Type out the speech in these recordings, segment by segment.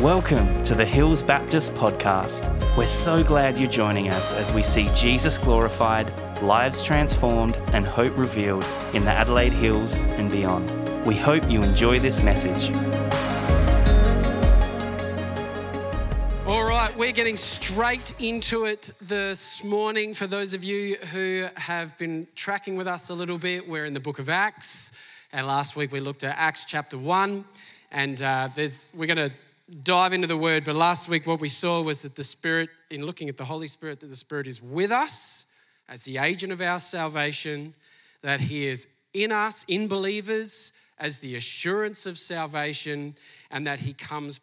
Welcome to the Hills Baptist Podcast. We're so glad you're joining us as we see Jesus glorified, lives transformed, and hope revealed in the Adelaide Hills and beyond. We hope you enjoy this message. All right, we're getting straight into it this morning. For those of you who have been tracking with us a little bit, we're in the book of Acts. And last week we looked at Acts chapter 1. And uh, we're going to dive into the word, but last week what we saw was that the Spirit, in looking at the Holy Spirit, that the Spirit is with us as the agent of our salvation, that He is in us, in believers, as the assurance of salvation, and that He comes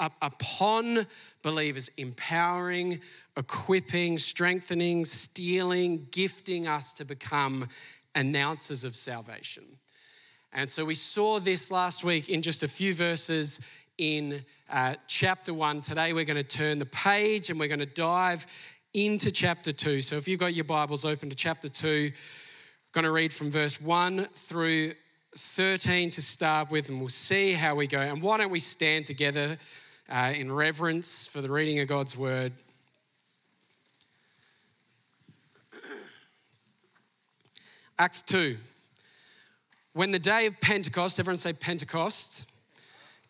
upon believers, empowering, equipping, strengthening, stealing, gifting us to become announcers of salvation. And so we saw this last week in just a few verses in uh, chapter one. Today we're going to turn the page and we're going to dive into chapter two. So if you've got your Bibles open to chapter two, I'm going to read from verse one through 13 to start with, and we'll see how we go. And why don't we stand together uh, in reverence for the reading of God's word? Acts 2. When the day of Pentecost, everyone say Pentecost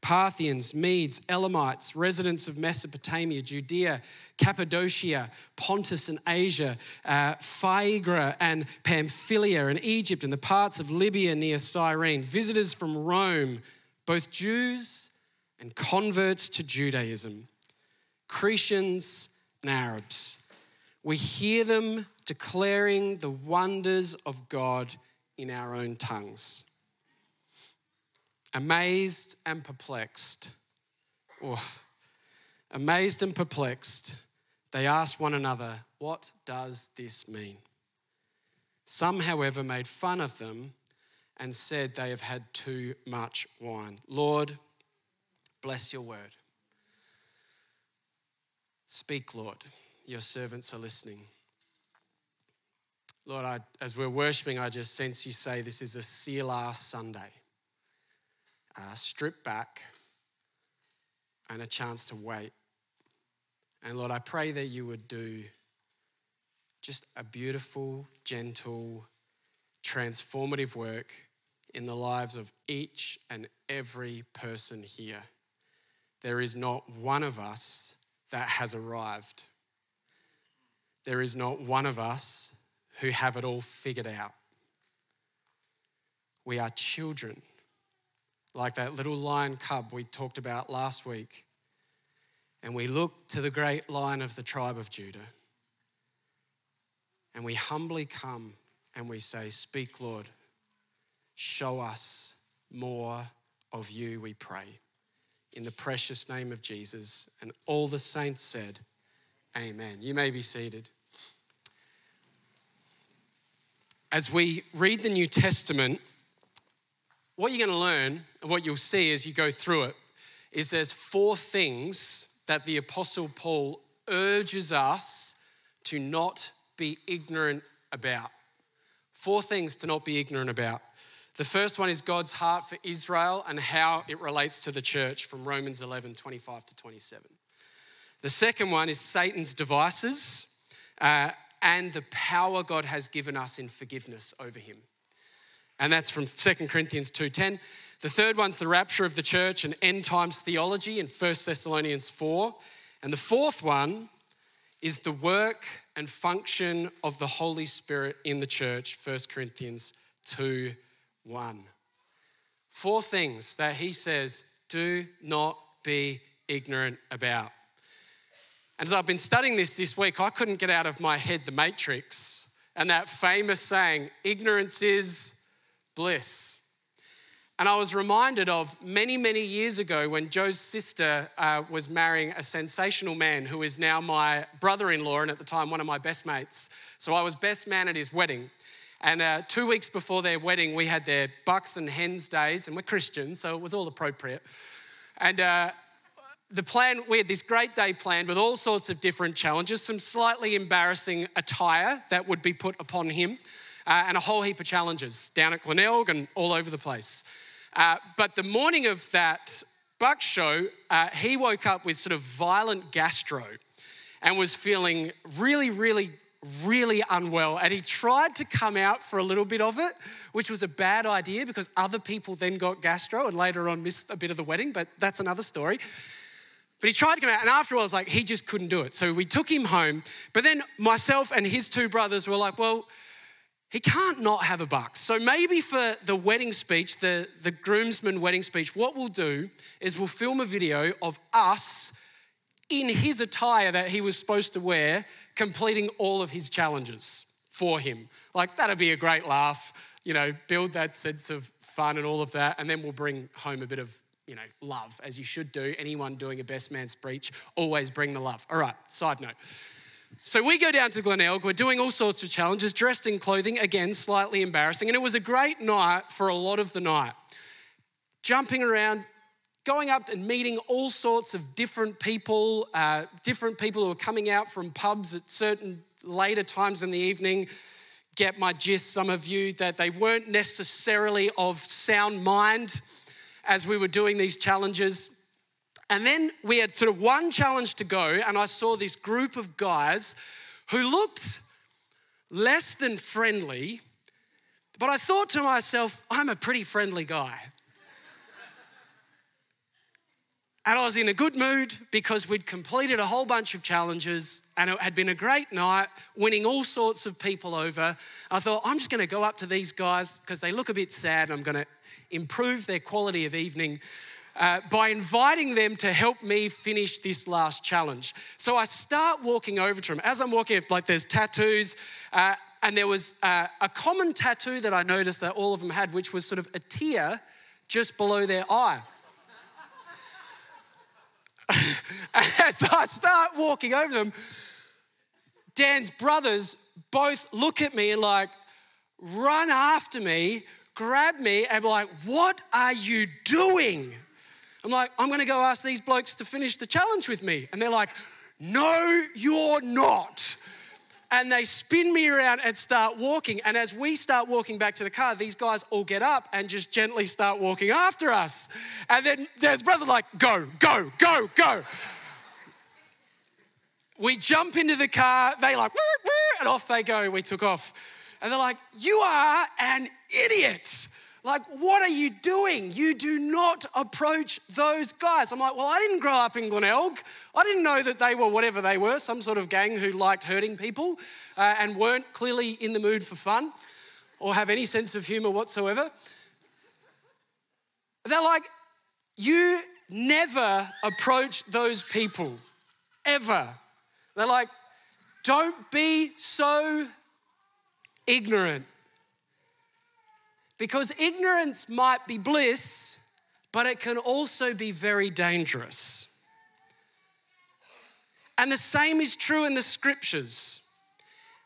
Parthians, Medes, Elamites, residents of Mesopotamia, Judea, Cappadocia, Pontus and Asia, uh, Phrygia and Pamphylia and Egypt and the parts of Libya near Cyrene, visitors from Rome, both Jews and converts to Judaism, Cretians and Arabs. We hear them declaring the wonders of God in our own tongues. Amazed and perplexed. Oh, amazed and perplexed, they asked one another, What does this mean? Some, however, made fun of them and said they have had too much wine. Lord, bless your word. Speak, Lord. Your servants are listening. Lord, I, as we're worshiping, I just sense you say this is a Selah Sunday uh, strip back, and a chance to wait. And Lord, I pray that you would do just a beautiful, gentle, transformative work in the lives of each and every person here. There is not one of us that has arrived. There is not one of us who have it all figured out. We are children like that little lion cub we talked about last week. And we look to the great lion of the tribe of Judah. And we humbly come and we say, Speak, Lord. Show us more of you, we pray. In the precious name of Jesus. And all the saints said, Amen. You may be seated. As we read the New Testament, what you're going to learn and what you'll see as you go through it is there's four things that the Apostle Paul urges us to not be ignorant about. Four things to not be ignorant about. The first one is God's heart for Israel and how it relates to the church from Romans 11 25 to 27. The second one is Satan's devices uh, and the power God has given us in forgiveness over him and that's from 2 Corinthians 2:10. The third one's the rapture of the church and end times theology in 1 Thessalonians 4. And the fourth one is the work and function of the Holy Spirit in the church, 1 Corinthians 2 1. Four things that he says do not be ignorant about. And as I've been studying this this week, I couldn't get out of my head the Matrix and that famous saying, ignorance is bliss. And I was reminded of many, many years ago when Joe's sister uh, was marrying a sensational man who is now my brother in law and at the time one of my best mates. So I was best man at his wedding. And uh, two weeks before their wedding, we had their bucks and hens days, and we're Christians, so it was all appropriate. And uh, the plan, we had this great day planned with all sorts of different challenges, some slightly embarrassing attire that would be put upon him, uh, and a whole heap of challenges down at Glenelg and all over the place. Uh, but the morning of that Buck show, uh, he woke up with sort of violent gastro and was feeling really, really, really unwell. And he tried to come out for a little bit of it, which was a bad idea because other people then got gastro and later on missed a bit of the wedding, but that's another story. But he tried to come out, and after all, was like, he just couldn't do it. So we took him home. But then myself and his two brothers were like, well, he can't not have a buck. So maybe for the wedding speech, the, the groomsman wedding speech, what we'll do is we'll film a video of us in his attire that he was supposed to wear, completing all of his challenges for him. Like, that'd be a great laugh, you know, build that sense of fun and all of that. And then we'll bring home a bit of, you know, love, as you should do. Anyone doing a best man speech, always bring the love. All right, side note. So we go down to Glenelg, we're doing all sorts of challenges, dressed in clothing, again, slightly embarrassing. And it was a great night for a lot of the night. Jumping around, going up and meeting all sorts of different people, uh, different people who are coming out from pubs at certain later times in the evening. Get my gist, some of you, that they weren't necessarily of sound mind as we were doing these challenges. And then we had sort of one challenge to go, and I saw this group of guys who looked less than friendly, but I thought to myself, I'm a pretty friendly guy. and I was in a good mood because we'd completed a whole bunch of challenges and it had been a great night, winning all sorts of people over. I thought, I'm just going to go up to these guys because they look a bit sad and I'm going to improve their quality of evening uh, by inviting them to help me finish this last challenge. So I start walking over to them. As I'm walking, like there's tattoos, uh, and there was uh, a common tattoo that I noticed that all of them had, which was sort of a tear just below their eye. so I start walking over them. Dan's brothers both look at me and like run after me, grab me, and be like, What are you doing? I'm like, I'm going to go ask these blokes to finish the challenge with me. And they're like, no, you're not. And they spin me around and start walking. And as we start walking back to the car, these guys all get up and just gently start walking after us. And then there's brother like, go, go, go, go. We jump into the car, they like, and off they go. We took off. And they're like, you are an idiot. Like, what are you doing? You do not approach those guys. I'm like, well, I didn't grow up in Glenelg. I didn't know that they were whatever they were, some sort of gang who liked hurting people uh, and weren't clearly in the mood for fun or have any sense of humor whatsoever. They're like, you never approach those people, ever. They're like, don't be so ignorant. Because ignorance might be bliss, but it can also be very dangerous. And the same is true in the scriptures.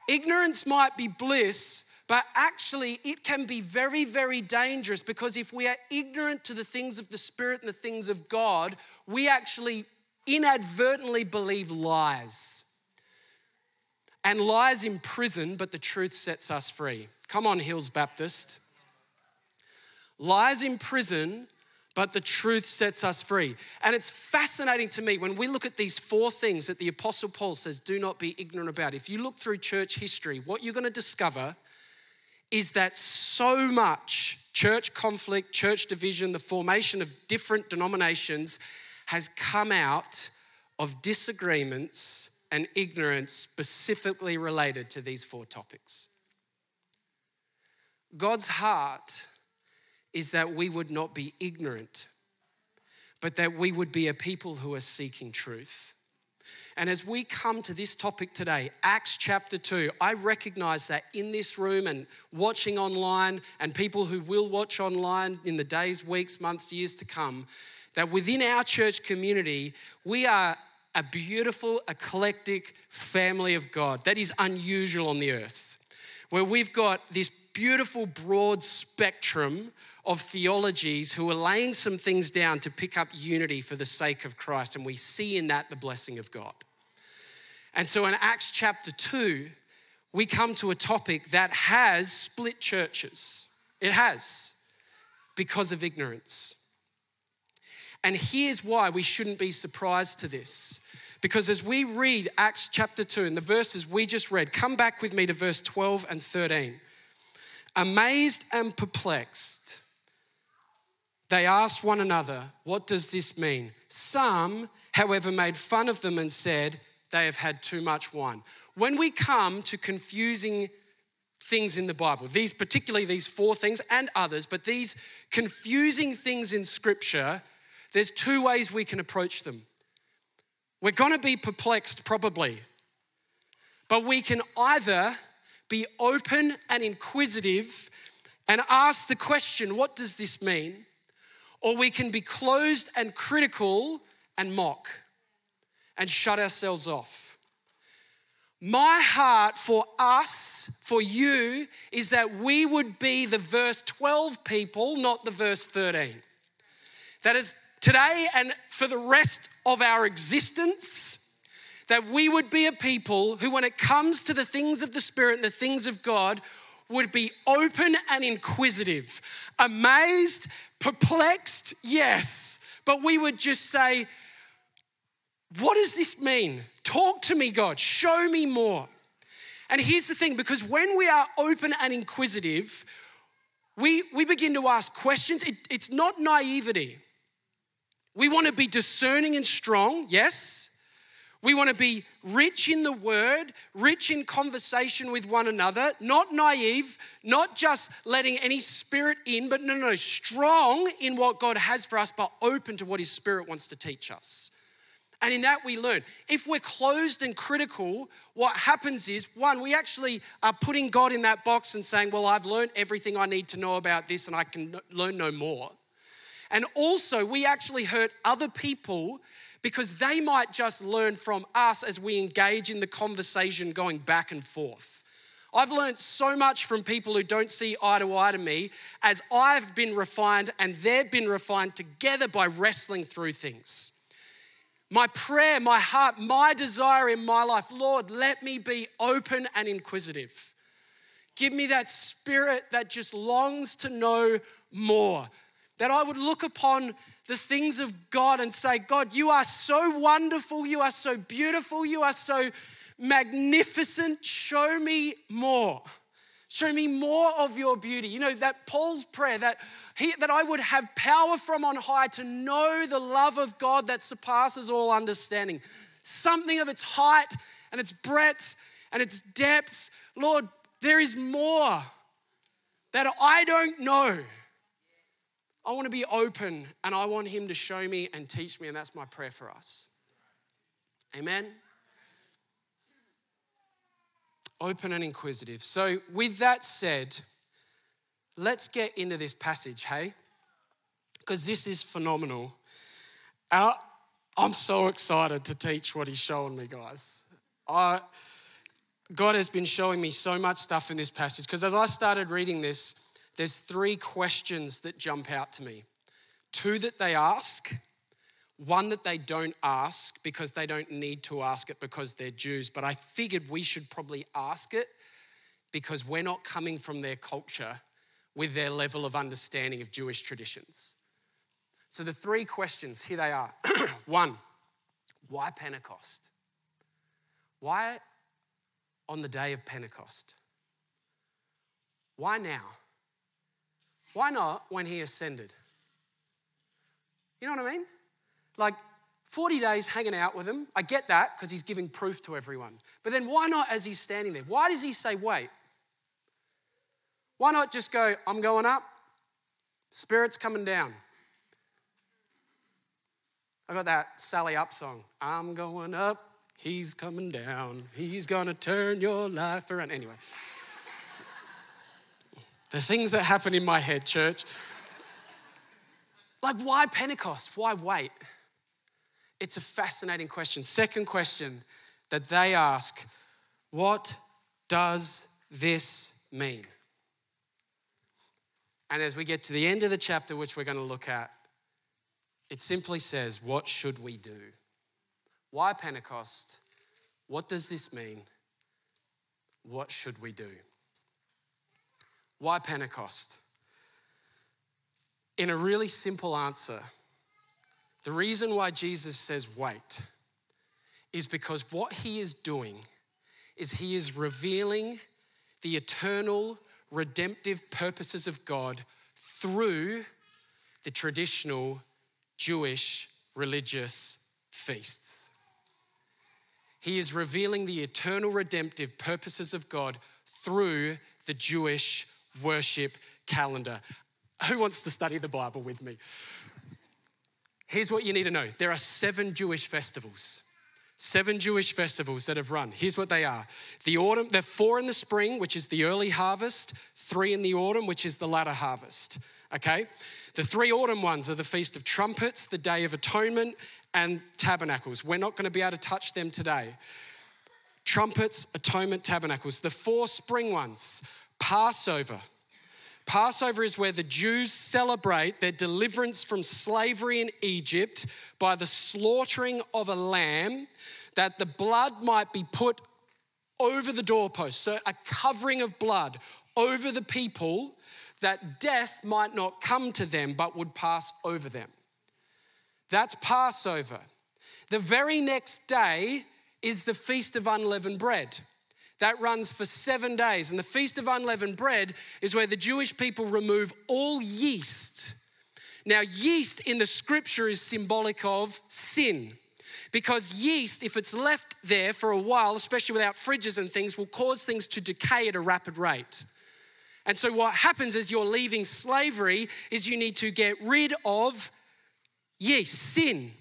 Ignorance might be bliss, but actually it can be very, very dangerous because if we are ignorant to the things of the Spirit and the things of God, we actually inadvertently believe lies. And lies imprison, but the truth sets us free. Come on, Hills Baptist lies in prison, but the truth sets us free. And it's fascinating to me when we look at these four things that the Apostle Paul says, do not be ignorant about. If you look through church history, what you're going to discover is that so much church conflict, church division, the formation of different denominations has come out of disagreements and ignorance specifically related to these four topics. God's heart is that we would not be ignorant, but that we would be a people who are seeking truth. And as we come to this topic today, Acts chapter 2, I recognize that in this room and watching online, and people who will watch online in the days, weeks, months, years to come, that within our church community, we are a beautiful, eclectic family of God that is unusual on the earth, where we've got this beautiful, broad spectrum of theologies who are laying some things down to pick up unity for the sake of Christ. And we see in that the blessing of God. And so in Acts chapter 2, we come to a topic that has split churches. It has, because of ignorance. And here's why we shouldn't be surprised to this. Because as we read Acts chapter 2 and the verses we just read, come back with me to verse 12 and 13. Amazed and perplexed, they asked one another, What does this mean? Some, however, made fun of them and said, They have had too much wine. When we come to confusing things in the Bible, these particularly these four things and others, but these confusing things in Scripture, there's two ways we can approach them. We're gonna be perplexed, probably, but we can either be open and inquisitive and ask the question, What does this mean? Or we can be closed and critical and mock and shut ourselves off. My heart for us, for you, is that we would be the verse 12 people, not the verse 13. That is today and for the rest of our existence, that we would be a people who, when it comes to the things of the Spirit and the things of God, would be open and inquisitive, amazed Perplexed? Yes. But we would just say, What does this mean? Talk to me, God. Show me more. And here's the thing because when we are open and inquisitive, we, we begin to ask questions. It, it's not naivety. We want to be discerning and strong, yes. We want to be rich in the word, rich in conversation with one another, not naive, not just letting any spirit in, but no, no, strong in what God has for us, but open to what His Spirit wants to teach us. And in that we learn. If we're closed and critical, what happens is one, we actually are putting God in that box and saying, Well, I've learned everything I need to know about this and I can learn no more. And also, we actually hurt other people because they might just learn from us as we engage in the conversation going back and forth. I've learned so much from people who don't see eye to eye to me as I've been refined and they've been refined together by wrestling through things. My prayer, my heart, my desire in my life, Lord, let me be open and inquisitive. Give me that spirit that just longs to know more, that I would look upon the things of God and say, God, you are so wonderful, you are so beautiful, you are so magnificent. Show me more. Show me more of your beauty. You know, that Paul's prayer that he, that I would have power from on high to know the love of God that surpasses all understanding. Something of its height and its breadth and its depth. Lord, there is more that I don't know. I want to be open and I want Him to show me and teach me, and that's my prayer for us. Amen. Open and inquisitive. So, with that said, let's get into this passage, hey? Because this is phenomenal. Uh, I'm so excited to teach what He's showing me, guys. I, God has been showing me so much stuff in this passage because as I started reading this, there's three questions that jump out to me two that they ask, one that they don't ask because they don't need to ask it because they're Jews. But I figured we should probably ask it because we're not coming from their culture with their level of understanding of Jewish traditions. So the three questions, here they are. One, why Pentecost? Why on the day of Pentecost? Why now? Why not when he ascended? You know what I mean? Like 40 days hanging out with him. I get that because he's giving proof to everyone. But then why not as he's standing there? Why does he say, wait? Why not just go, I'm going up, Spirit's coming down. I got that Sally Up song. I'm going up, he's coming down, he's gonna turn your life around. Anyway, the things that happen in my head, church. Like, why Pentecost? Why wait? It's a fascinating question. Second question that they ask what does this mean? And as we get to the end of the chapter, which we're going to look at, it simply says, What should we do? Why Pentecost? What does this mean? What should we do? Why Pentecost? In a really simple answer, the reason why Jesus says wait is because what he is doing is he is revealing the eternal redemptive purposes of God through the traditional Jewish religious feasts. He is revealing the eternal redemptive purposes of God through the Jewish worship calendar. Who wants to study the Bible with me? Here's what you need to know there are seven Jewish festivals. Seven Jewish festivals that have run. Here's what they are. The autumn, they're four in the spring, which is the early harvest, three in the autumn, which is the latter harvest. Okay? The three autumn ones are the Feast of Trumpets, the Day of Atonement, and Tabernacles. We're not going to be able to touch them today. Trumpets, Atonement, Tabernacles. The four spring ones, Passover. Passover is where the Jews celebrate their deliverance from slavery in Egypt by the slaughtering of a lamb, that the blood might be put over the doorpost. So, a covering of blood over the people that death might not come to them but would pass over them. That's Passover. The very next day is the Feast of Unleavened Bread. That runs for seven days. And the Feast of Unleavened Bread is where the Jewish people remove all yeast. Now, yeast in the scripture is symbolic of sin. Because yeast, if it's left there for a while, especially without fridges and things, will cause things to decay at a rapid rate. And so what happens as you're leaving slavery is you need to get rid of yeast, sin.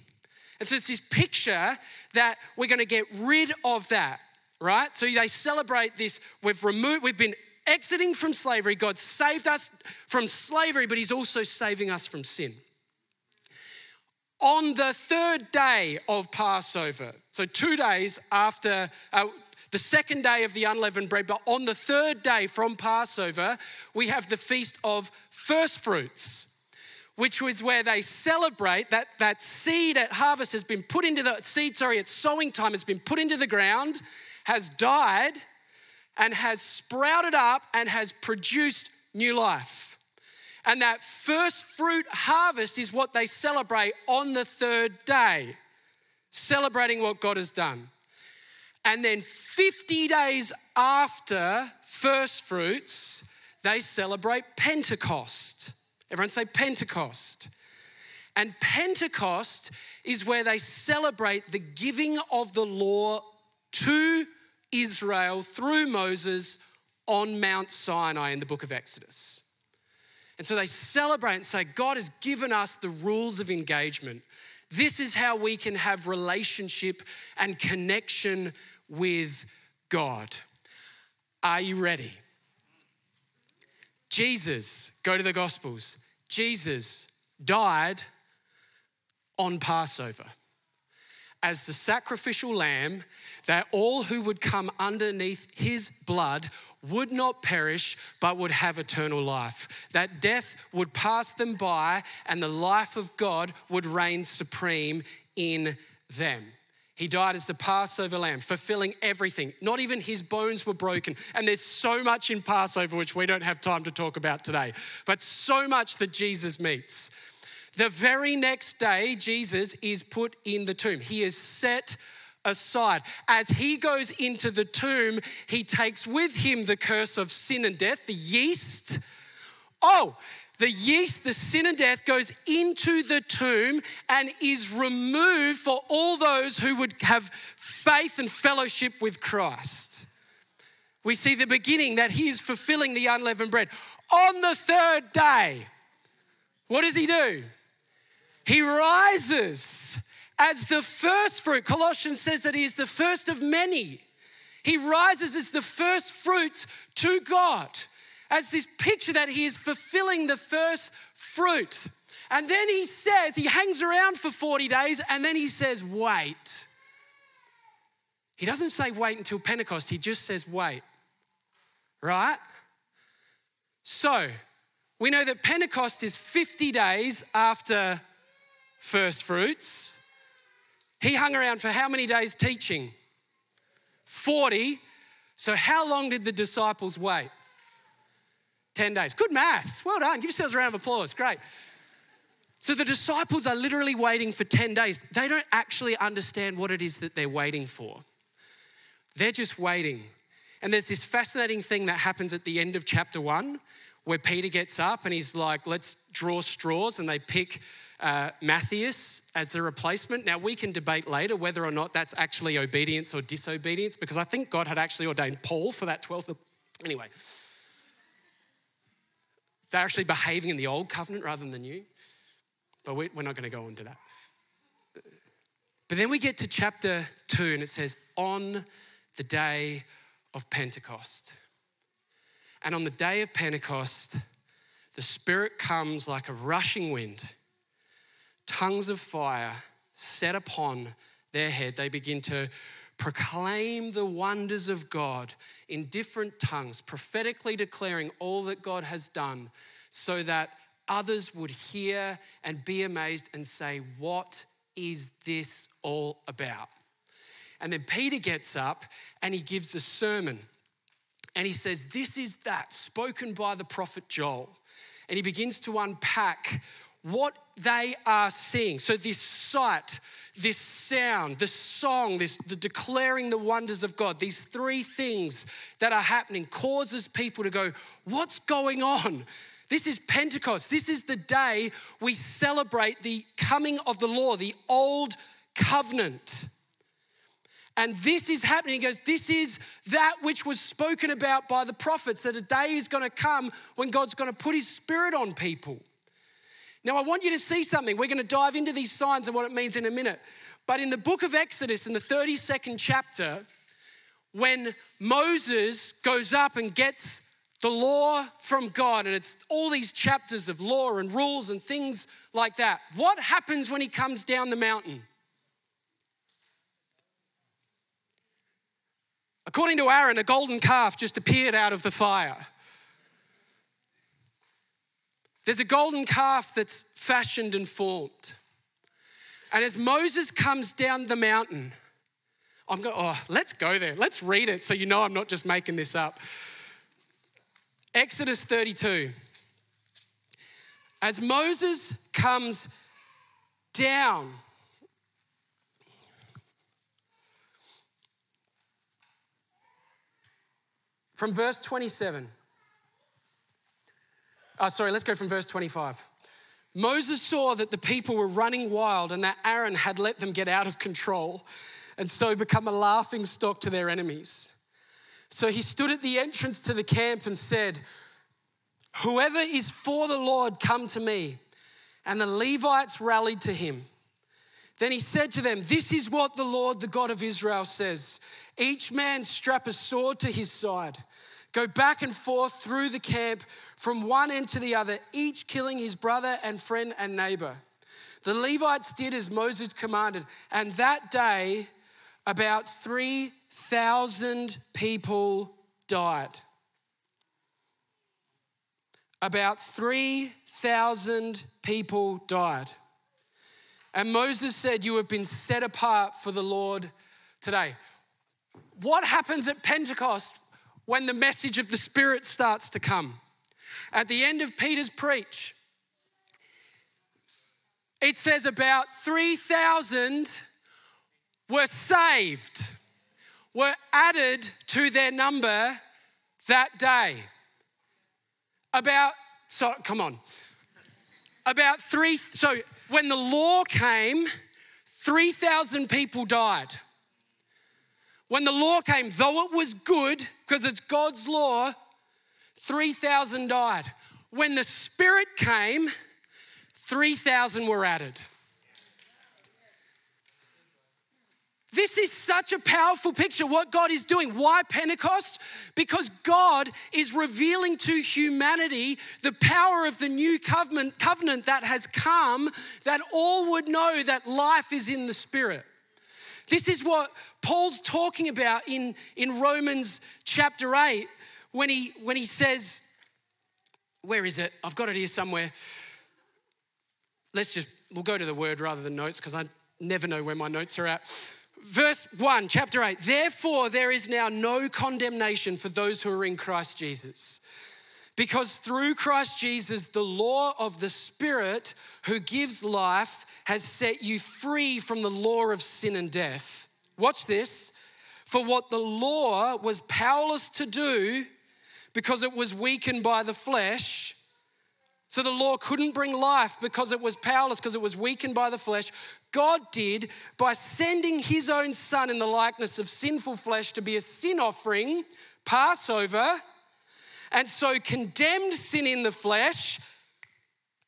And so it's this picture that we're going to get rid of that, right? So they celebrate this. We've removed, we've been exiting from slavery. God saved us from slavery, but He's also saving us from sin. On the third day of Passover, so two days after, uh, the second day of the unleavened bread, but on the third day from Passover, we have the feast of first fruits, which was where they celebrate that that seed at harvest has been put into the seed, sorry, it's sowing time has been put into the ground, has died, and has sprouted up and has produced new life. And that first fruit harvest is what they celebrate on the third day, celebrating what God has done. And then 50 days after first fruits, they celebrate Pentecost. Everyone say Pentecost. And Pentecost is where they celebrate the giving of the law to Israel through Moses on Mount Sinai in the book of Exodus. And so they celebrate and say, God has given us the rules of engagement. This is how we can have relationship and connection with God. Are you ready? Jesus, go to the Gospels. Jesus died on Passover as the sacrificial lamb that all who would come underneath his blood would not perish but would have eternal life. That death would pass them by and the life of God would reign supreme in them. He died as the Passover lamb, fulfilling everything. Not even his bones were broken. And there's so much in Passover which we don't have time to talk about today, but so much that Jesus meets. The very next day, Jesus is put in the tomb. He is set aside. As he goes into the tomb, he takes with him the curse of sin and death, the yeast. Oh, the yeast, the sin and death, goes into the tomb and is removed for all those who would have faith and fellowship with Christ. We see the beginning that he is fulfilling the unleavened bread. On the third day, what does he do? He rises as the first fruit. Colossians says that he is the first of many. He rises as the first fruits to God, as this picture that he is fulfilling the first fruit. And then he says, he hangs around for 40 days, and then he says, wait. He doesn't say wait until Pentecost, he just says wait. Right? So, we know that Pentecost is 50 days after first fruits. He hung around for how many days teaching? 40. So, how long did the disciples wait? 10 days. Good maths. Well done. Give yourselves a round of applause. Great. So, the disciples are literally waiting for 10 days. They don't actually understand what it is that they're waiting for. They're just waiting. And there's this fascinating thing that happens at the end of chapter one where Peter gets up and he's like, let's draw straws, and they pick uh, Matthias as the replacement. Now, we can debate later whether or not that's actually obedience or disobedience, because I think God had actually ordained Paul for that 12th. Anyway, they're actually behaving in the old covenant rather than the new. But we're not going to go into that. But then we get to chapter 2, and it says, On the day of Pentecost. And on the day of Pentecost, the Spirit comes like a rushing wind, tongues of fire set upon their head. They begin to proclaim the wonders of God in different tongues, prophetically declaring all that God has done, so that others would hear and be amazed and say, What is this all about? And then Peter gets up and he gives a sermon. And he says, This is that spoken by the prophet Joel. And he begins to unpack what they are seeing. So, this sight, this sound, the song, this the declaring the wonders of God, these three things that are happening causes people to go, What's going on? This is Pentecost. This is the day we celebrate the coming of the law, the old covenant. And this is happening. He goes, This is that which was spoken about by the prophets, that a day is going to come when God's going to put his spirit on people. Now, I want you to see something. We're going to dive into these signs and what it means in a minute. But in the book of Exodus, in the 32nd chapter, when Moses goes up and gets the law from God, and it's all these chapters of law and rules and things like that, what happens when he comes down the mountain? According to Aaron, a golden calf just appeared out of the fire. There's a golden calf that's fashioned and formed. And as Moses comes down the mountain, I'm going, oh, let's go there. Let's read it so you know I'm not just making this up. Exodus 32. As Moses comes down From verse 27. Oh, sorry, let's go from verse 25. Moses saw that the people were running wild and that Aaron had let them get out of control and so become a laughing stock to their enemies. So he stood at the entrance to the camp and said, Whoever is for the Lord, come to me. And the Levites rallied to him. Then he said to them, This is what the Lord, the God of Israel, says Each man strap a sword to his side go back and forth through the camp from one end to the other, each killing his brother and friend and neighbor. The Levites did as Moses commanded, and that day about 3,000 people died. About 3,000 people died. And Moses said, You have been set apart for the Lord today. What happens at Pentecost when the message of the Spirit starts to come. At the end of Peter's preach, it says about 3,000 were saved, were added to their number that day. About, so come on, about three, so when the law came, 3,000 people died. When the law came, though it was good, because it's God's law, 3,000 died. When the Spirit came, 3,000 were added. This is such a powerful picture what God is doing. Why Pentecost? Because God is revealing to humanity the power of the new covenant, covenant that has come, that all would know that life is in the Spirit. This is what Paul's talking about in, in Romans chapter 8 when he, when he says, Where is it? I've got it here somewhere. Let's just, we'll go to the word rather than notes because I never know where my notes are at verse 1, chapter 8. Therefore, there is now no condemnation for those who are in Christ Jesus. Because through Christ Jesus, the law of the Spirit who gives life has set you free from the law of sin and death. Watch this. For what the law was powerless to do because it was weakened by the flesh, so the law couldn't bring life because it was powerless, because it was weakened by the flesh. God did by sending his own son in the likeness of sinful flesh to be a sin offering, Passover, and so condemned sin in the flesh,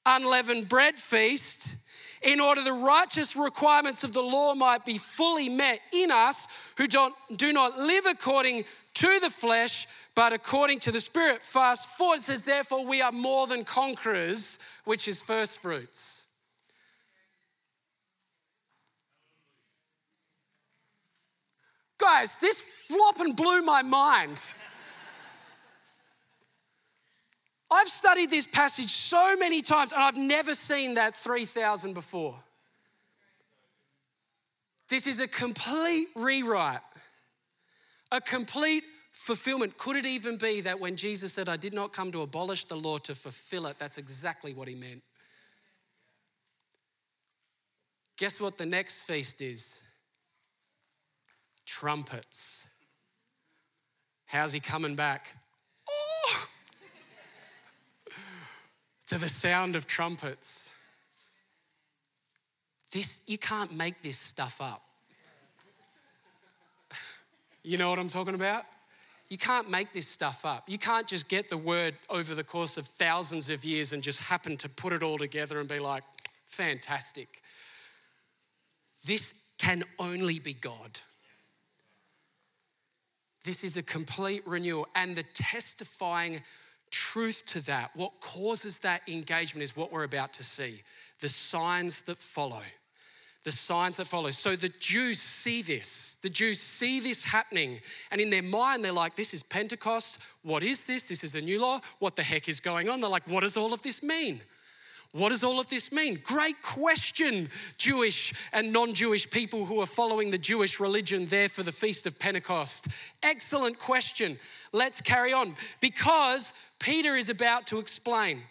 unleavened bread feast, in order the righteous requirements of the law might be fully met in us who don't, do not live according to the flesh, but according to the Spirit. Fast forward, says, therefore, we are more than conquerors, which is first fruits. Guys, this flop and blew my mind. I've studied this passage so many times and I've never seen that 3,000 before. This is a complete rewrite, a complete fulfillment. Could it even be that when Jesus said, I did not come to abolish the law to fulfill it, that's exactly what he meant? Guess what the next feast is? Trumpets. How's he coming back? Oh! to the sound of trumpets. This, you can't make this stuff up. You know what I'm talking about? You can't make this stuff up. You can't just get the word over the course of thousands of years and just happen to put it all together and be like, fantastic. This can only be God. This is a complete renewal. And the testifying truth to that, what causes that engagement is what we're about to see the signs that follow the signs that follow. So the Jews see this. The Jews see this happening. And in their mind, they're like, this is Pentecost. What is this? This is a new law. What the heck is going on? They're like, what does all of this mean? What does all of this mean? Great question, Jewish and non Jewish people who are following the Jewish religion there for the Feast of Pentecost. Excellent question. Let's carry on because Peter is about to explain.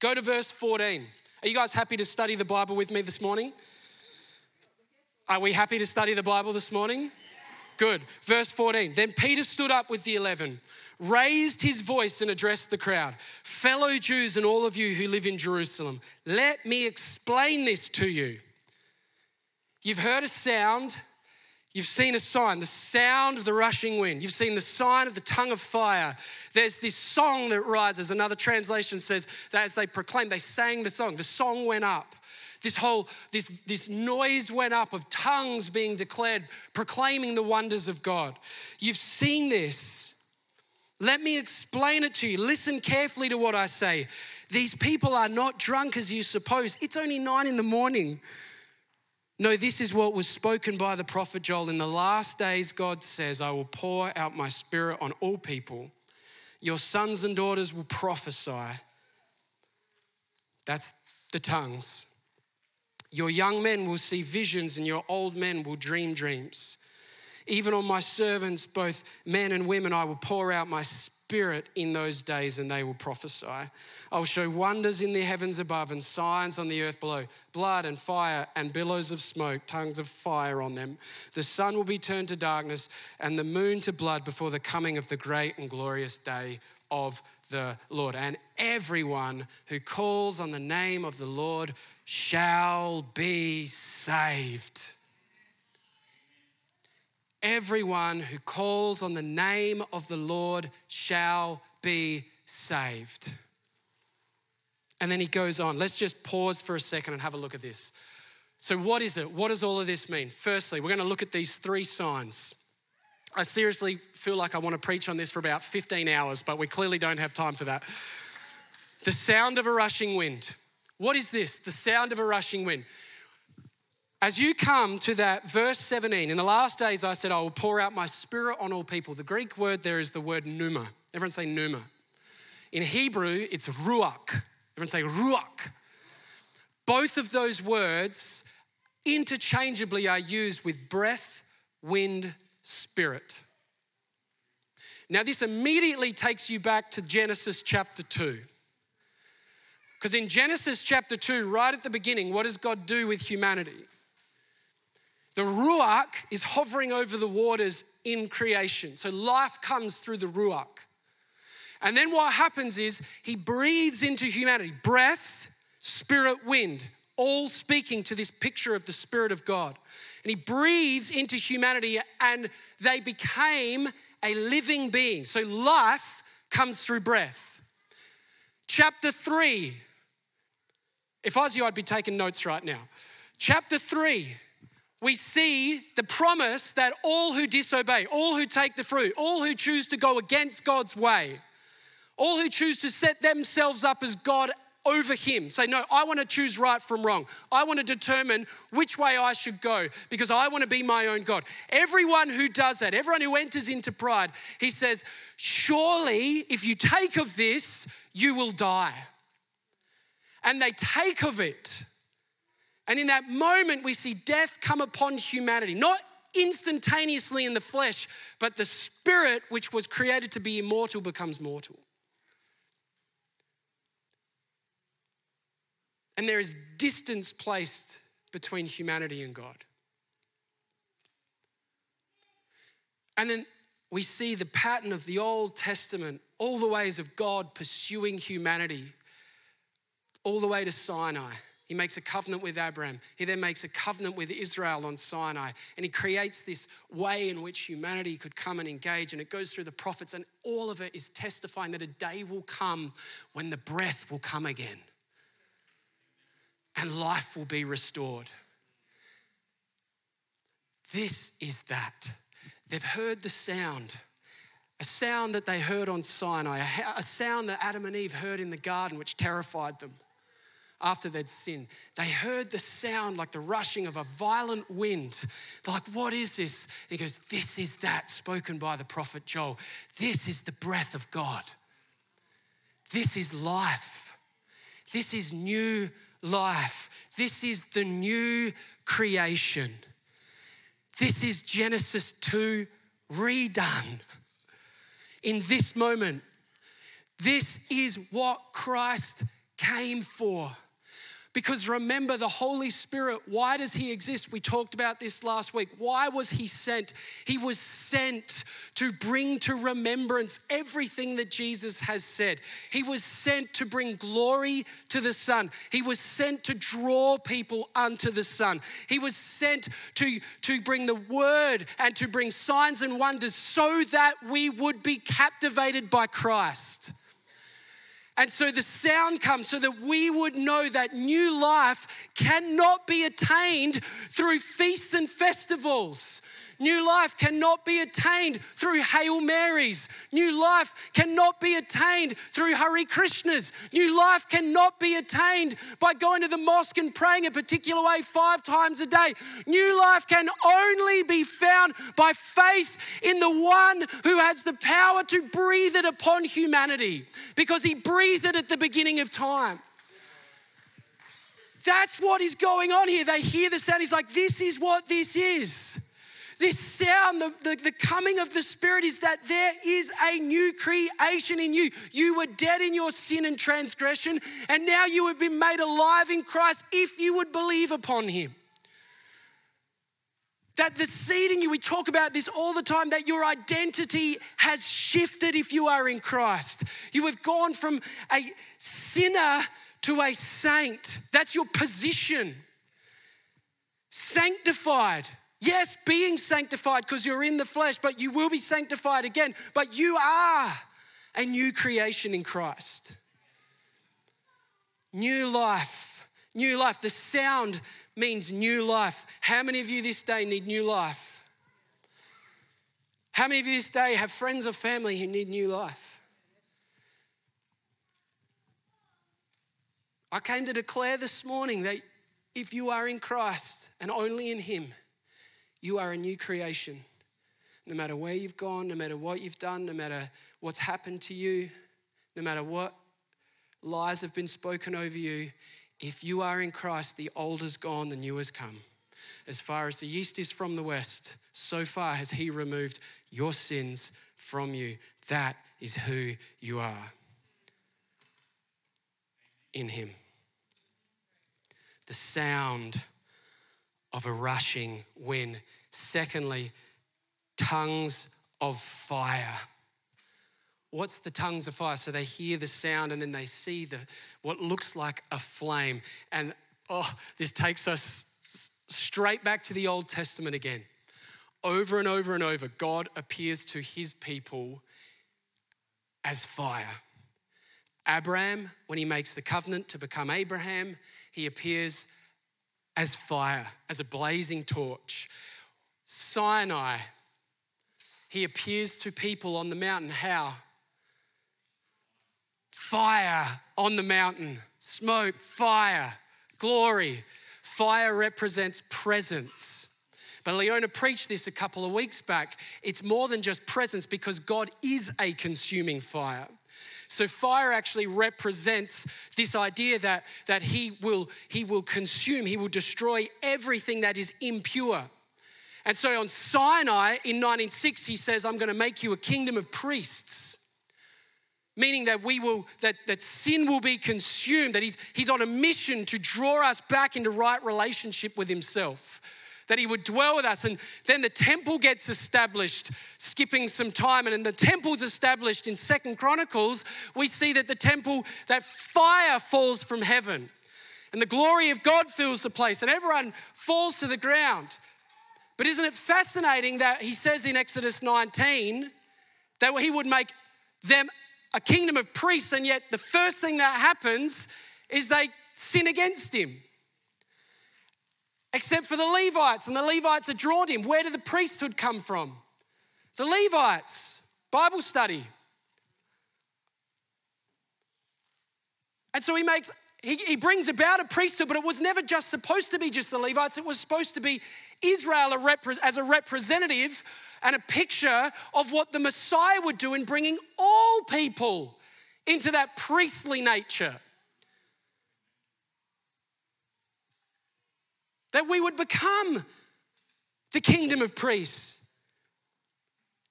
Go to verse 14. Are you guys happy to study the Bible with me this morning? Are we happy to study the Bible this morning? Good. Verse 14. Then Peter stood up with the eleven, raised his voice, and addressed the crowd Fellow Jews and all of you who live in Jerusalem, let me explain this to you. You've heard a sound You've seen a sign, the sound of the rushing wind. You've seen the sign of the tongue of fire. There's this song that rises. Another translation says that as they proclaimed, they sang the song. The song went up. This whole, this, this noise went up of tongues being declared, proclaiming the wonders of God. You've seen this. Let me explain it to you. Listen carefully to what I say. These people are not drunk as you suppose. It's only nine in the morning. No, this is what was spoken by the prophet Joel. In the last days, God says, I will pour out my spirit on all people. Your sons and daughters will prophesy. That's the tongues. Your young men will see visions, and your old men will dream dreams. Even on my servants, both men and women, I will pour out my spirit Spirit in those days and they will prophesy. I will show wonders in the heavens above and signs on the earth below blood and fire and billows of smoke, tongues of fire on them. The sun will be turned to darkness and the moon to blood before the coming of the great and glorious day of the Lord. And everyone who calls on the name of the Lord shall be saved. Everyone who calls on the name of the Lord shall be saved. And then he goes on. Let's just pause for a second and have a look at this. So, what is it? What does all of this mean? Firstly, we're going to look at these three signs. I seriously feel like I want to preach on this for about 15 hours, but we clearly don't have time for that. The sound of a rushing wind. What is this? The sound of a rushing wind. As you come to that verse 17, in the last days I said, I will pour out my spirit on all people. The Greek word there is the word pneuma. Everyone say pneuma. In Hebrew, it's ruach. Everyone say ruach. Both of those words interchangeably are used with breath, wind, spirit. Now, this immediately takes you back to Genesis chapter 2. Because in Genesis chapter 2, right at the beginning, what does God do with humanity? The Ruach is hovering over the waters in creation. So life comes through the Ruach. And then what happens is he breathes into humanity breath, spirit, wind, all speaking to this picture of the Spirit of God. And he breathes into humanity and they became a living being. So life comes through breath. Chapter 3. If I was you, I'd be taking notes right now. Chapter 3 we see the promise that all who disobey, all who take the fruit, all who choose to go against God's way, all who choose to set themselves up as God over Him, say, No, I want to choose right from wrong. I want to determine which way I should go because I want to be my own God. Everyone who does that, everyone who enters into pride, He says, Surely if you take of this, you will die. And they take of it and in that moment, we see death come upon humanity, not instantaneously in the flesh, but the spirit, which was created to be immortal, becomes mortal. And there is distance placed between humanity and God. And then we see the pattern of the Old Testament, all the ways of God pursuing humanity, all the way to Sinai. He makes a covenant with Abraham. He then makes a covenant with Israel on Sinai. And he creates this way in which humanity could come and engage. And it goes through the prophets. And all of it is testifying that a day will come when the breath will come again and life will be restored. This is that. They've heard the sound a sound that they heard on Sinai, a sound that Adam and Eve heard in the garden, which terrified them after they'd sinned. They heard the sound like the rushing of a violent wind. They're like, What is this? And he goes, This is that spoken by the prophet Joel. This is the breath of God. This is life. This is new life. This is the new creation. This is Genesis 2 redone in this moment. This is what Christ came for. Because remember, the Holy Spirit, why does He exist? We talked about this last week. Why was He sent? He was sent to bring to remembrance everything that Jesus has said. He was sent to bring glory to the Son. He was sent to draw people unto the Son. He was sent to, to bring the Word and to bring signs and wonders so that we would be captivated by Christ. And so the sound comes so that we would know that new life cannot be attained through feasts and festivals. New life cannot be attained through Hail Marys. New life cannot be attained through Hare Krishnas. New life cannot be attained by going to the mosque and praying a particular way five times a day. New life can only be found by faith in the one who has the power to breathe it upon humanity because he breathed it at the beginning of time. That's what is going on here. They hear the sound. He's like, This is what this is. This sound, the, the, the, coming of the Spirit is that there is a new creation in you. You were dead in your sin and transgression, and now you have been made alive in Christ if you would believe upon Him. That the seed in you, we talk about this all the time, that your identity has shifted if you are in Christ. You have gone from a sinner to a saint. That's your position. Sanctified Yes, being sanctified because you're in the flesh, but you will be sanctified again. But you are a new creation in Christ. New life. New life. The sound means new life. How many of you this day need new life? How many of you this day have friends or family who need new life? I came to declare this morning that if you are in Christ and only in Him, you are a new creation. No matter where you've gone, no matter what you've done, no matter what's happened to you, no matter what lies have been spoken over you, if you are in Christ, the old is gone, the new has come. As far as the east is from the west, so far has He removed your sins from you. That is who you are in Him. The sound of a rushing wind. Secondly, tongues of fire. What's the tongues of fire? So they hear the sound and then they see the what looks like a flame. And oh, this takes us straight back to the Old Testament again. Over and over and over, God appears to his people as fire. Abraham, when he makes the covenant to become Abraham, he appears as fire, as a blazing torch. Sinai, he appears to people on the mountain. How? Fire on the mountain, smoke, fire, glory. Fire represents presence. But Leona preached this a couple of weeks back. It's more than just presence because God is a consuming fire. So fire actually represents this idea that, that he, will, he will consume, he will destroy everything that is impure. And so on Sinai in 1906, he says, I'm going to make you a kingdom of priests. Meaning that we will, that, that sin will be consumed, that he's, he's on a mission to draw us back into right relationship with himself that he would dwell with us. And then the temple gets established, skipping some time. And then the temple's established in Second Chronicles, we see that the temple, that fire falls from heaven. And the glory of God fills the place, and everyone falls to the ground. But isn't it fascinating that he says in Exodus 19 that he would make them a kingdom of priests, and yet the first thing that happens is they sin against him except for the Levites, and the Levites are drawn him. Where did the priesthood come from? The Levites. Bible study. And so he makes he, he brings about a priesthood, but it was never just supposed to be just the Levites. It was supposed to be Israel as a representative and a picture of what the Messiah would do in bringing all people into that priestly nature. That we would become the kingdom of priests.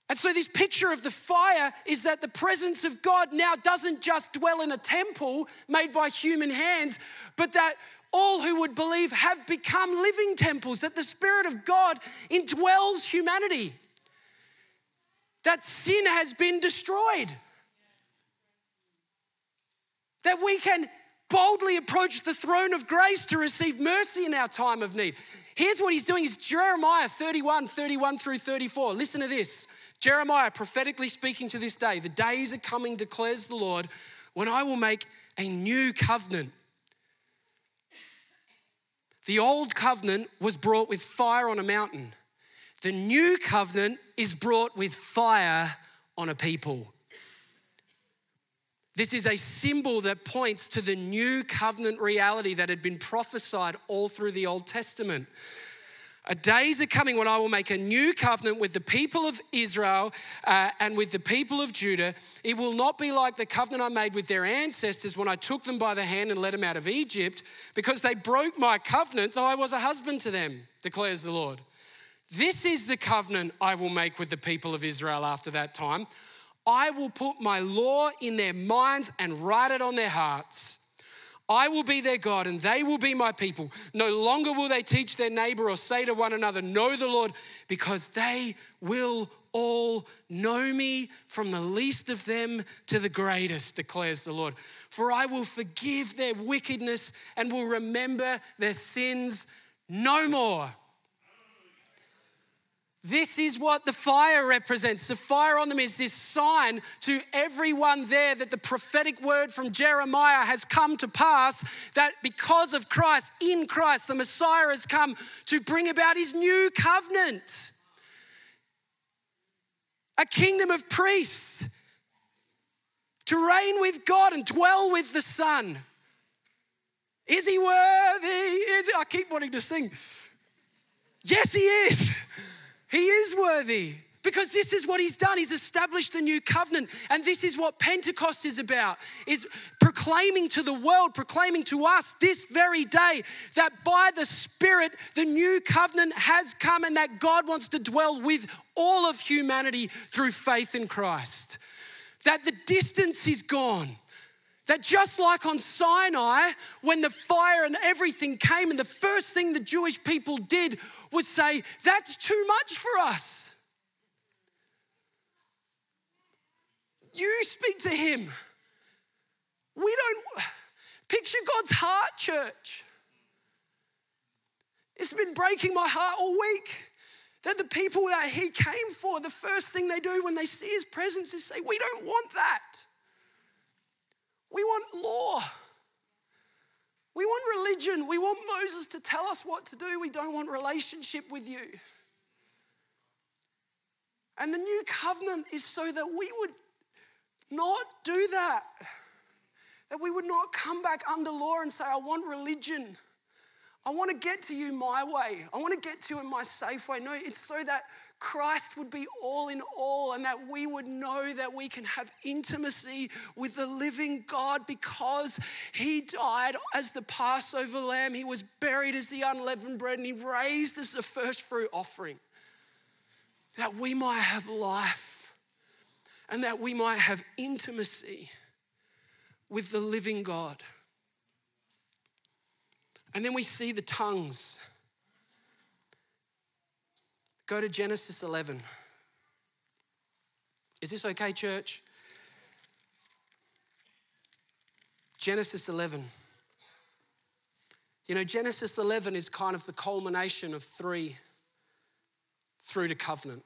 And so, this picture of the fire is that the presence of God now doesn't just dwell in a temple made by human hands, but that all who would believe have become living temples, that the Spirit of God indwells humanity, that sin has been destroyed, that we can boldly approach the throne of grace to receive mercy in our time of need. Here's what he's doing is Jeremiah 31, 31 through 34. Listen to this. Jeremiah prophetically speaking to this day, the days are coming, declares the Lord, when I will make a new covenant. The old covenant was brought with fire on a mountain. The new covenant is brought with fire on a people. This is a symbol that points to the new covenant reality that had been prophesied all through the Old Testament. A days are coming when I will make a new covenant with the people of Israel uh, and with the people of Judah. It will not be like the covenant I made with their ancestors when I took them by the hand and led them out of Egypt, because they broke my covenant, though I was a husband to them, declares the Lord. This is the covenant I will make with the people of Israel after that time. I will put my law in their minds and write it on their hearts. I will be their God and they will be my people. No longer will they teach their neighbor or say to one another, Know the Lord, because they will all know me from the least of them to the greatest, declares the Lord. For I will forgive their wickedness and will remember their sins no more. This is what the fire represents. The fire on them is this sign to everyone there that the prophetic word from Jeremiah has come to pass. That because of Christ, in Christ, the Messiah has come to bring about his new covenant. A kingdom of priests to reign with God and dwell with the Son. Is he worthy? Is he? I keep wanting to sing. Yes, he is. He is worthy because this is what he's done. He's established the new covenant. And this is what pentecost is about is proclaiming to the world proclaiming to us this very day that by the spirit the new covenant has come and that god wants to dwell with all of humanity through faith in christ. That the distance is gone that just like on Sinai, when the fire and everything came, and the first thing the Jewish people did was say, That's too much for us. You speak to him. We don't picture God's heart, church. It's been breaking my heart all week that the people that he came for, the first thing they do when they see his presence is say, We don't want that. We want law. We want religion. We want Moses to tell us what to do. We don't want relationship with you. And the new covenant is so that we would not do that. That we would not come back under law and say, I want religion. I want to get to you my way. I want to get to you in my safe way. No, it's so that Christ would be all in all and that we would know that we can have intimacy with the living God because He died as the Passover lamb, He was buried as the unleavened bread, and He raised as the first fruit offering. That we might have life and that we might have intimacy with the living God. And then we see the tongues. Go to Genesis 11. Is this okay, church? Genesis 11. You know, Genesis 11 is kind of the culmination of three through to covenant.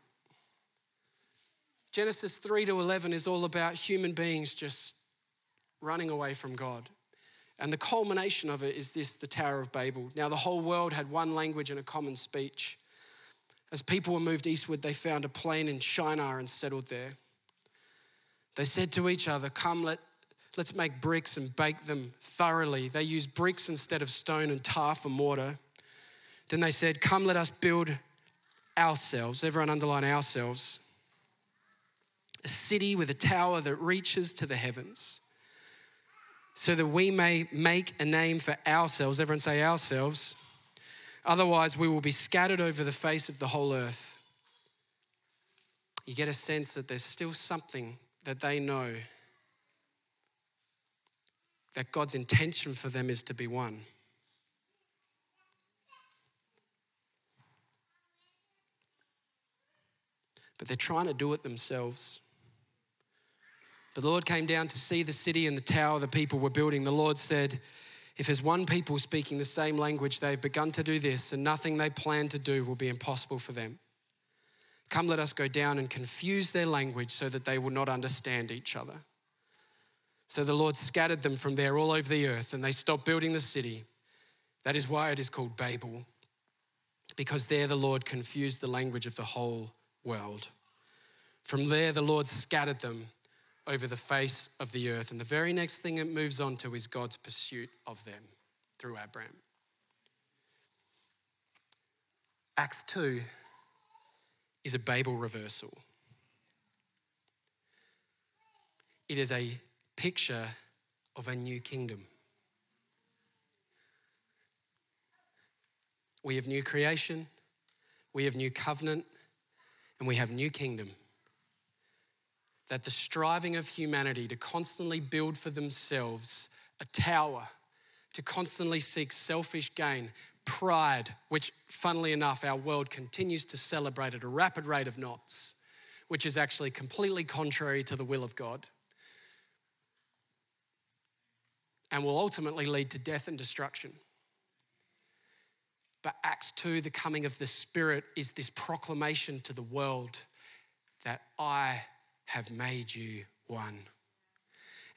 Genesis 3 to 11 is all about human beings just running away from God. And the culmination of it is this the Tower of Babel. Now, the whole world had one language and a common speech. As people were moved eastward, they found a plain in Shinar and settled there. They said to each other, Come, let, let's make bricks and bake them thoroughly. They used bricks instead of stone and tar for mortar. Then they said, Come, let us build ourselves, everyone underline ourselves, a city with a tower that reaches to the heavens, so that we may make a name for ourselves. Everyone say ourselves Otherwise, we will be scattered over the face of the whole earth. You get a sense that there's still something that they know that God's intention for them is to be one. But they're trying to do it themselves. The Lord came down to see the city and the tower the people were building. The Lord said, if there's one people speaking the same language, they've begun to do this, and nothing they plan to do will be impossible for them. Come, let us go down and confuse their language so that they will not understand each other. So the Lord scattered them from there all over the earth, and they stopped building the city. That is why it is called Babel, because there the Lord confused the language of the whole world. From there, the Lord scattered them over the face of the earth. And the very next thing it moves on to is God's pursuit of them through Abraham. Acts 2 is a Babel reversal. It is a picture of a new kingdom. We have new creation, we have new covenant, and we have new kingdom that the striving of humanity to constantly build for themselves a tower, to constantly seek selfish gain, pride, which, funnily enough, our world continues to celebrate at a rapid rate of knots, which is actually completely contrary to the will of God, and will ultimately lead to death and destruction. But Acts 2, the coming of the Spirit, is this proclamation to the world that I have made you one.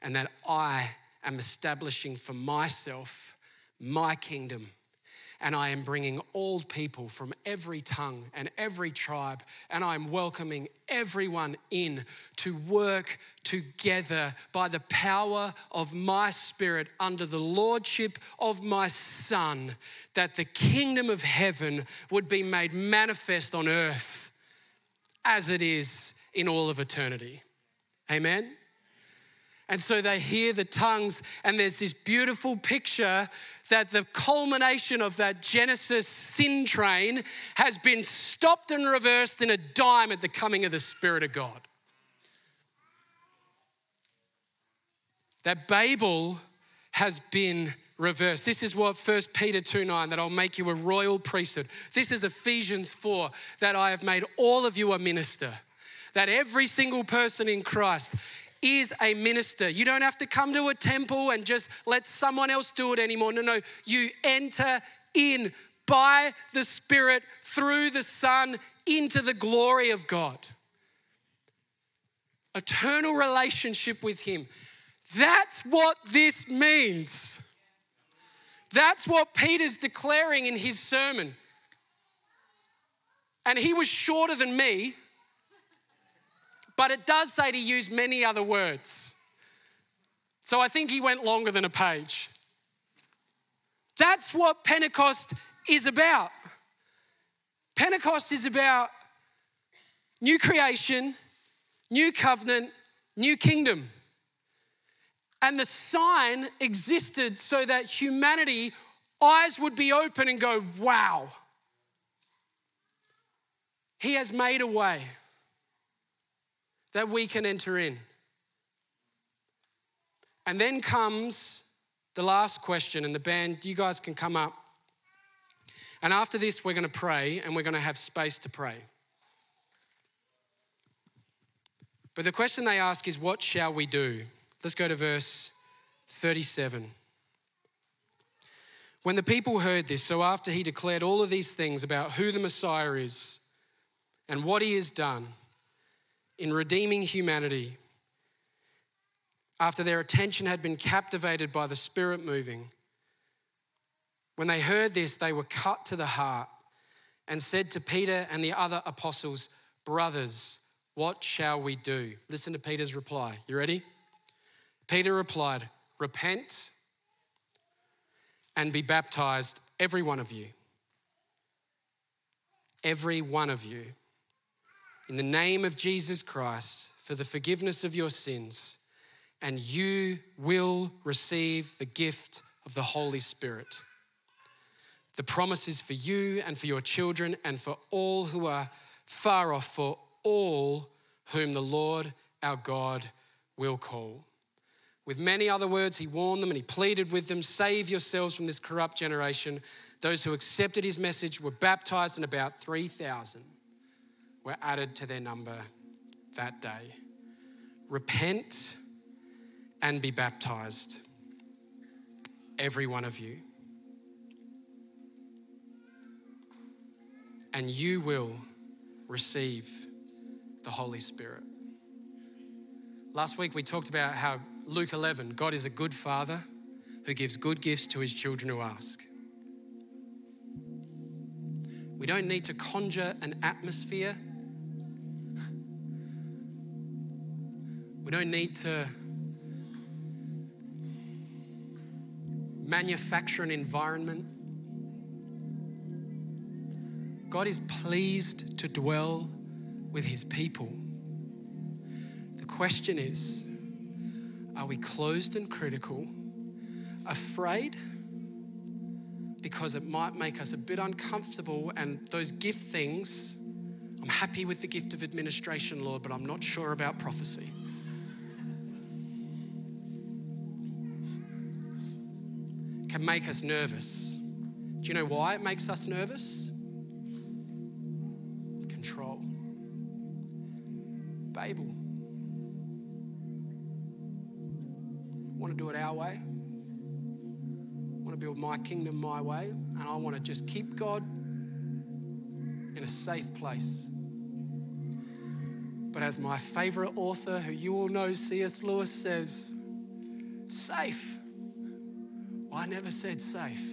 And that I am establishing for myself my kingdom and I am bringing all people from every tongue and every tribe, and I'm welcoming everyone in to work together by the power of my Spirit under the lordship of my Son, that the kingdom of heaven would be made manifest on earth as it is in all of eternity. Amen. And so they hear the tongues, and there's this beautiful picture that the culmination of that Genesis sin train has been stopped and reversed in a dime at the coming of the Spirit of God. That Babel has been reversed. This is what 1 Peter 2 9, that I'll make you a royal priesthood. This is Ephesians 4, that I have made all of you a minister. That every single person in Christ is a minister. You don't have to come to a temple and just let someone else do it anymore. No, no. You enter in by the Spirit through the Son into the glory of God. Eternal relationship with Him. That's what this means. That's what Peter's declaring in his sermon. And he was shorter than me but it does say to use many other words. So I think he went longer than a page. That's what Pentecost is about. Pentecost is about new creation, new covenant, new kingdom. And the sign existed so that humanity eyes would be open and go, wow. He has made a way that we can enter in. And then comes the last question, and the band, you guys can come up. And after this, we're going to pray and we're going to have space to pray. But the question they ask is, What shall we do? Let's go to verse 37. When the people heard this, so after he declared all of these things about who the Messiah is and what he has done, in redeeming humanity, after their attention had been captivated by the Spirit moving, when they heard this, they were cut to the heart and said to Peter and the other apostles, Brothers, what shall we do? Listen to Peter's reply. You ready? Peter replied, Repent and be baptized, every one of you. Every one of you in the name of Jesus Christ for the forgiveness of your sins, and you will receive the gift of the Holy Spirit. The promise is for you and for your children and for all who are far off, for all whom the Lord our God will call. With many other words, he warned them and he pleaded with them save yourselves from this corrupt generation. Those who accepted his message were baptized, and about 3,000 were added to their number that day. Repent and be baptized, every one of you. And you will receive the Holy Spirit. Last week we talked about how Luke 11, God is a good father who gives good gifts to his children who ask. We don't need to conjure an atmosphere We don't need to manufacture an environment. God is pleased to dwell with his people. The question is are we closed and critical, afraid? Because it might make us a bit uncomfortable, and those gift things, I'm happy with the gift of administration, Lord, but I'm not sure about prophecy. Can make us nervous. Do you know why it makes us nervous? Control. Babel. Want to do it our way? Want to build my kingdom my way, and I want to just keep God in a safe place. But as my favorite author, who you all know, C.S. Lewis, says, safe. I never said safe.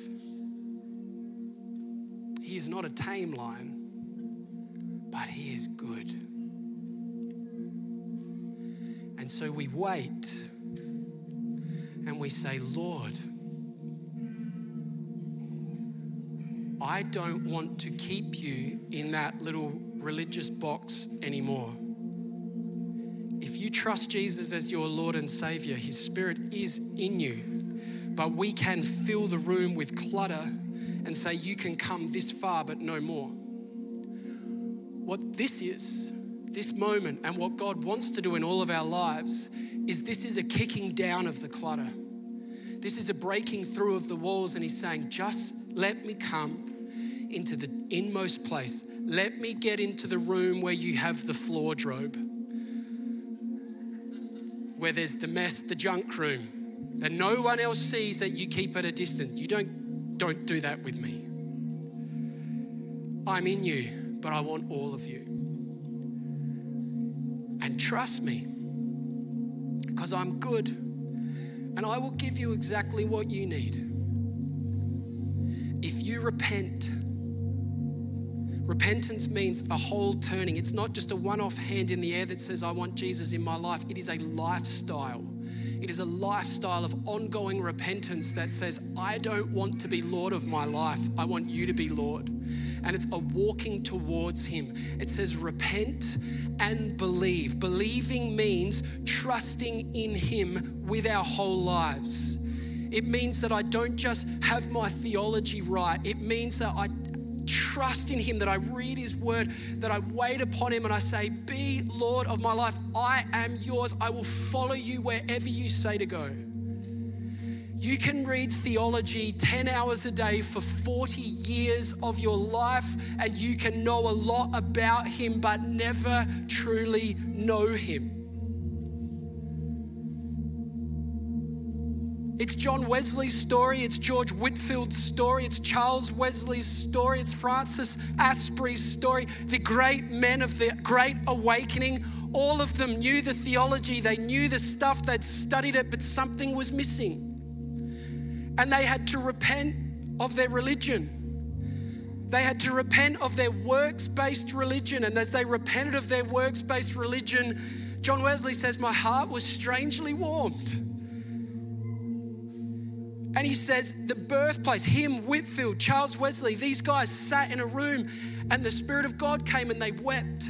He is not a tame lion, but he is good. And so we wait and we say, Lord, I don't want to keep you in that little religious box anymore. If you trust Jesus as your Lord and Savior, His Spirit is in you. But we can fill the room with clutter and say, You can come this far, but no more. What this is, this moment, and what God wants to do in all of our lives is this is a kicking down of the clutter. This is a breaking through of the walls, and He's saying, Just let me come into the inmost place. Let me get into the room where you have the floor drobe, where there's the mess, the junk room, and no one else sees that you keep at a distance. You don't, don't do that with me. I'm in you, but I want all of you. And trust me, because I'm good, and I will give you exactly what you need. If you repent, Repentance means a whole turning. It's not just a one off hand in the air that says, I want Jesus in my life. It is a lifestyle. It is a lifestyle of ongoing repentance that says, I don't want to be Lord of my life. I want you to be Lord. And it's a walking towards Him. It says, repent and believe. Believing means trusting in Him with our whole lives. It means that I don't just have my theology right. It means that I trust in Him, that I read His word, that I wait upon Him and I say, Be Lord of my life. I am yours. I will follow you wherever you say to go. You can read theology 10 hours a day for 40 years of your life, and you can know a lot about Him, but never truly know Him. It's John Wesley's story, it's George Whitefield's story, it's Charles Wesley's story, it's Francis Asbury's story, the great men of the Great Awakening. All of them knew the theology, they knew the stuff, they'd studied it, but something was missing. And they had to repent of their religion. They had to repent of their works based religion. And as they repented of their works based religion, John Wesley says, My heart was strangely warmed and he says, the birthplace, him, Whitefield, Charles Wesley, these guys sat in a room and the Spirit of God came and they wept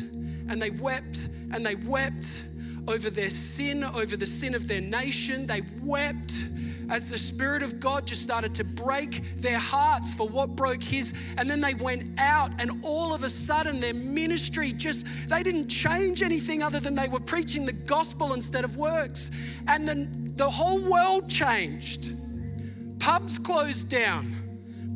and they wept and they wept over their sin, over the sin of their nation. They wept as the Spirit of God just started to break their hearts for what broke His. And then they went out, and all of a sudden, their ministry just, they didn't change anything other than they were preaching the gospel instead of works. And then the whole world changed. Pubs closed down,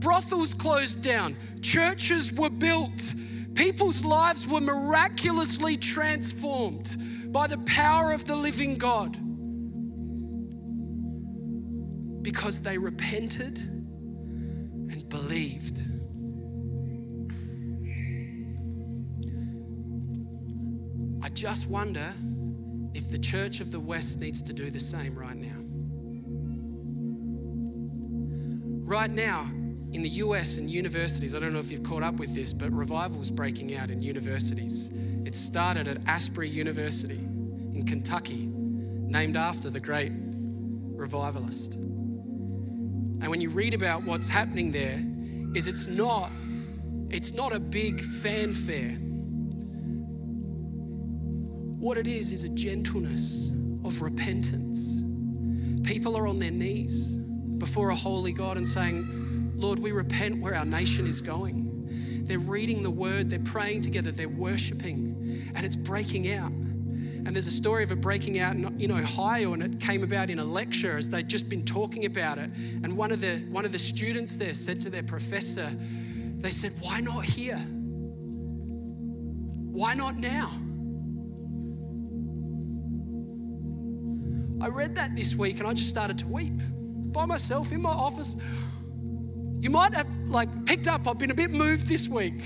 brothels closed down, churches were built, people's lives were miraculously transformed by the power of the living God because they repented and believed. I just wonder if the Church of the West needs to do the same right now. Right now, in the US and universities, I don't know if you've caught up with this, but revival's breaking out in universities. It started at Asbury University in Kentucky, named after the great revivalist. And when you read about what's happening there, is it's not it's not a big fanfare. What it is is a gentleness of repentance. People are on their knees before a holy God and saying, Lord, we repent where our nation is going. They're reading the word, they're praying together, they're worshiping, and it's breaking out. And there's a story of it breaking out in, Ohio, and it came about in a lecture as they'd just been talking about it. And one of the one of the students there said to their professor, they said, Why not here? Why not now? I read that this week and I just started to weep by myself in my office. You might have like picked up, I've been a bit moved this week.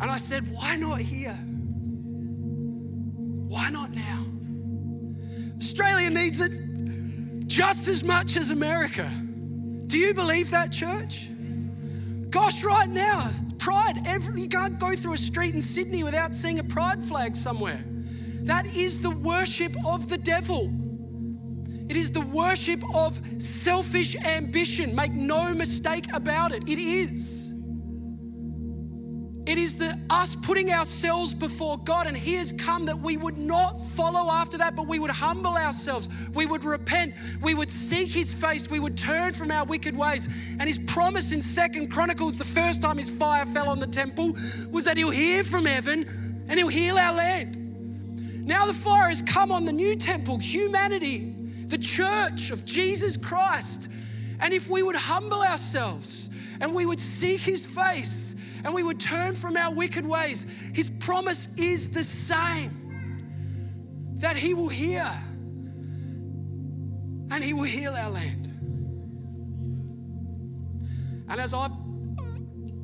And I said, why not here? Why not now? Australia needs it just as much as America. Do you believe that, church? Gosh, right now, pride. Every, you can't go through a street in Sydney without seeing a pride flag somewhere. That is the worship of the devil. It is the worship of selfish ambition. Make no mistake about it. It is. It is the us putting ourselves before God, and He has come that we would not follow after that, but we would humble ourselves. We would repent. We would seek His face. We would turn from our wicked ways. And His promise in Second Chronicles, the first time His fire fell on the temple, was that He'll hear from heaven and He'll heal our land. Now the fire has come on the new temple, humanity the church of Jesus Christ. And if we would humble ourselves and we would seek his face and we would turn from our wicked ways, his promise is the same that he will hear and he will heal our land. And as I've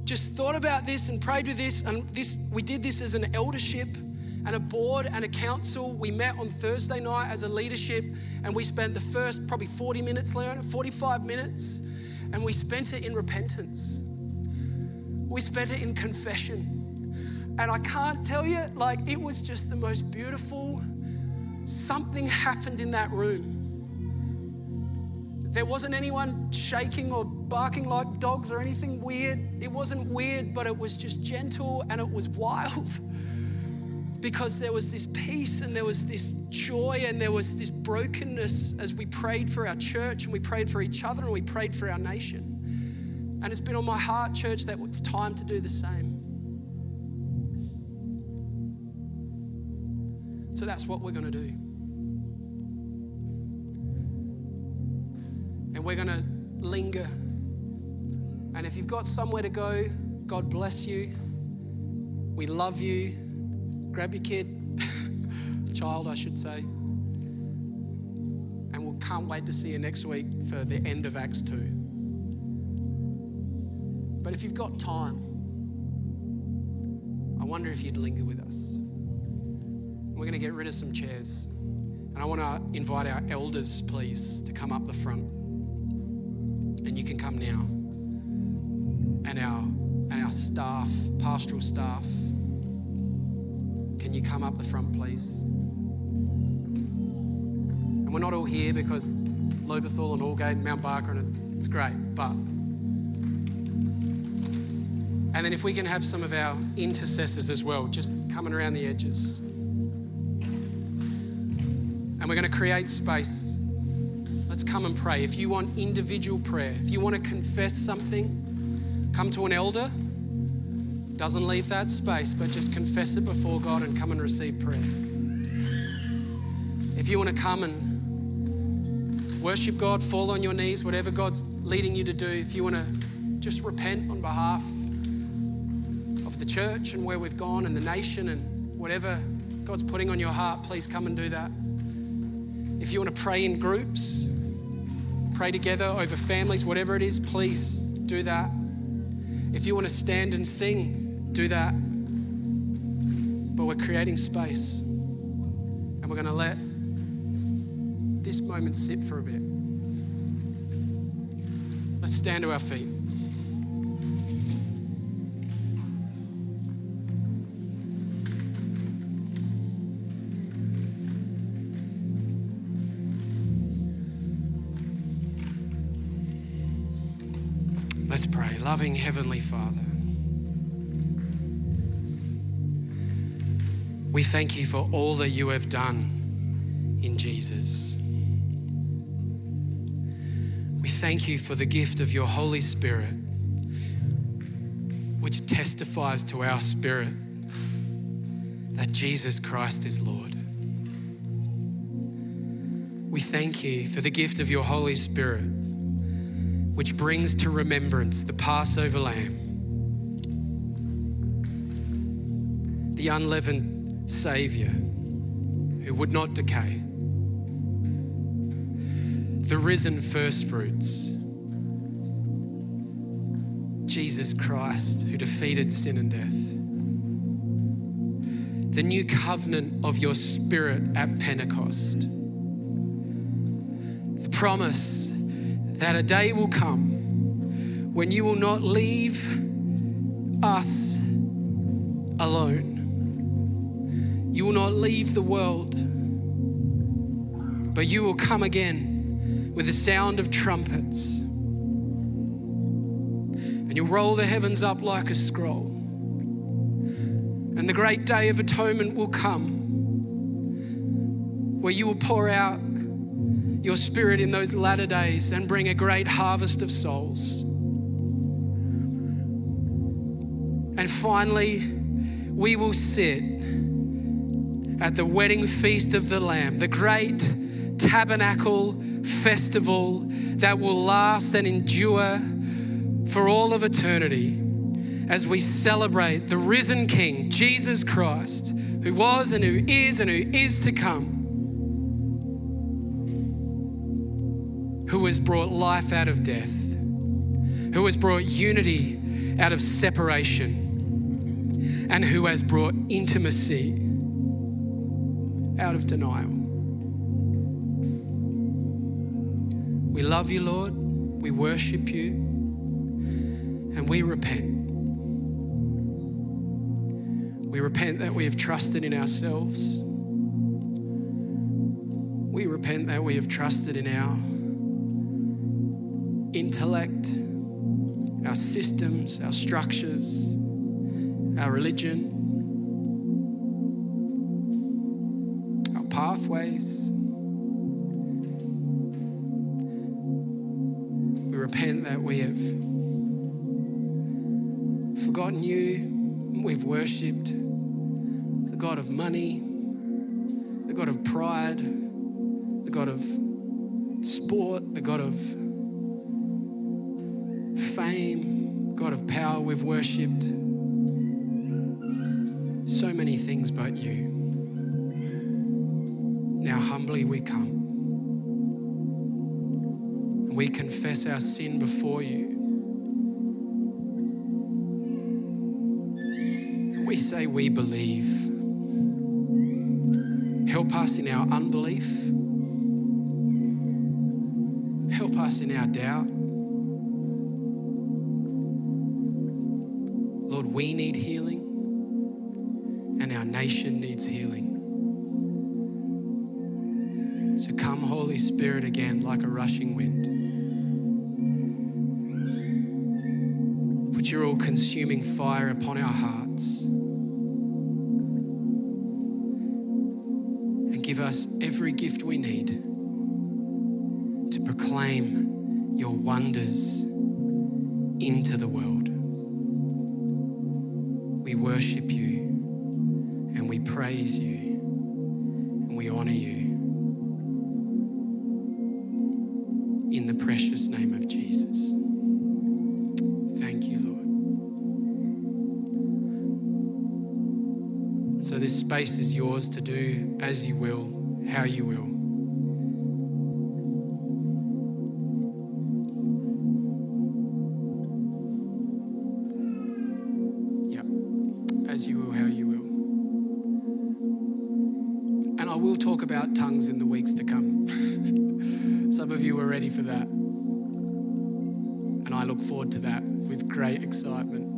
just thought about this and prayed with this, and this we did this as an eldership and a board and a council. We met on Thursday night as a leadership and we spent the first probably 40 minutes, Leona, 45 minutes, and we spent it in repentance. We spent it in confession. And I can't tell you, like, it was just the most beautiful. Something happened in that room. There wasn't anyone shaking or barking like dogs or anything weird. It wasn't weird, but it was just gentle and it was wild. because there was this peace and there was this joy and there was this brokenness as we prayed for our church and we prayed for each other and we prayed for our nation. And it's been on my heart, church, that it's time to do the same. So that's what we're going to do. And we're going to linger. And if you've got somewhere to go, God bless you. We love you grab your kid, child, I should say, and we can't wait to see you next week for the end of Acts 2. But if you've got time, I wonder if you'd linger with us. We're going to get rid of some chairs. And I want to invite our elders, please, to come up the front. And you can come now. And our, and our staff, pastoral staff, can you come up the front, please? And we're not all here because Lobethal and Aldgate and Mount Barker, and it's great, but. And then if we can have some of our intercessors as well, just coming around the edges. And we're going to create space. Let's come and pray. If you want individual prayer, if you want to confess something, come to an elder doesn't leave that space, but just confess it before God and come and receive prayer. If you want to come and worship God, fall on your knees, whatever God's leading you to do, if you want to just repent on behalf of the church and where we've gone and the nation and whatever God's putting on your heart, please come and do that. If you want to pray in groups, pray together over families, whatever it is, please do that. If you want to stand and sing, do that. But we're creating space. And we're going to let this moment sit for a bit. Let's stand to our feet. Let's pray. Loving Heavenly Father. We thank you for all that you have done in Jesus. We thank you for the gift of your Holy Spirit, which testifies to our spirit that Jesus Christ is Lord. We thank you for the gift of your Holy Spirit, which brings to remembrance the Passover lamb, the unleavened Savior who would not decay, the risen first fruits, Jesus Christ who defeated sin and death. The new covenant of your spirit at Pentecost. The promise that a day will come when you will not leave us alone. You will not leave the world, but you will come again with the sound of trumpets. And you'll roll the heavens up like a scroll. And the great day of atonement will come where you will pour out your spirit in those latter days and bring a great harvest of souls. And finally, we will sit at the wedding feast of the Lamb, the great tabernacle festival that will last and endure for all of eternity as we celebrate the risen King, Jesus Christ, who was and who is and who is to come, who has brought life out of death, who has brought unity out of separation and who has brought intimacy out of denial. We love you, Lord. We worship you. And we repent. We repent that we have trusted in ourselves. We repent that we have trusted in our intellect, our systems, our structures our religion, pathways. We repent that we have forgotten you. We've worshipped the God of money, the God of pride, the God of sport, the God of fame, God of power. We've worshipped so many things but you. Now, humbly we come. We confess our sin before you. We say we believe. Help us in our unbelief. Help us in our doubt. Lord, we need healing and our nation needs healing. Spirit, again like a rushing wind. Put your all consuming fire upon our hearts. And give us every gift we need to proclaim your wonders into the world. We worship you and we praise you how you will. And I will talk about tongues in the weeks to come. Some of you are ready for that. And I look forward to that with great excitement.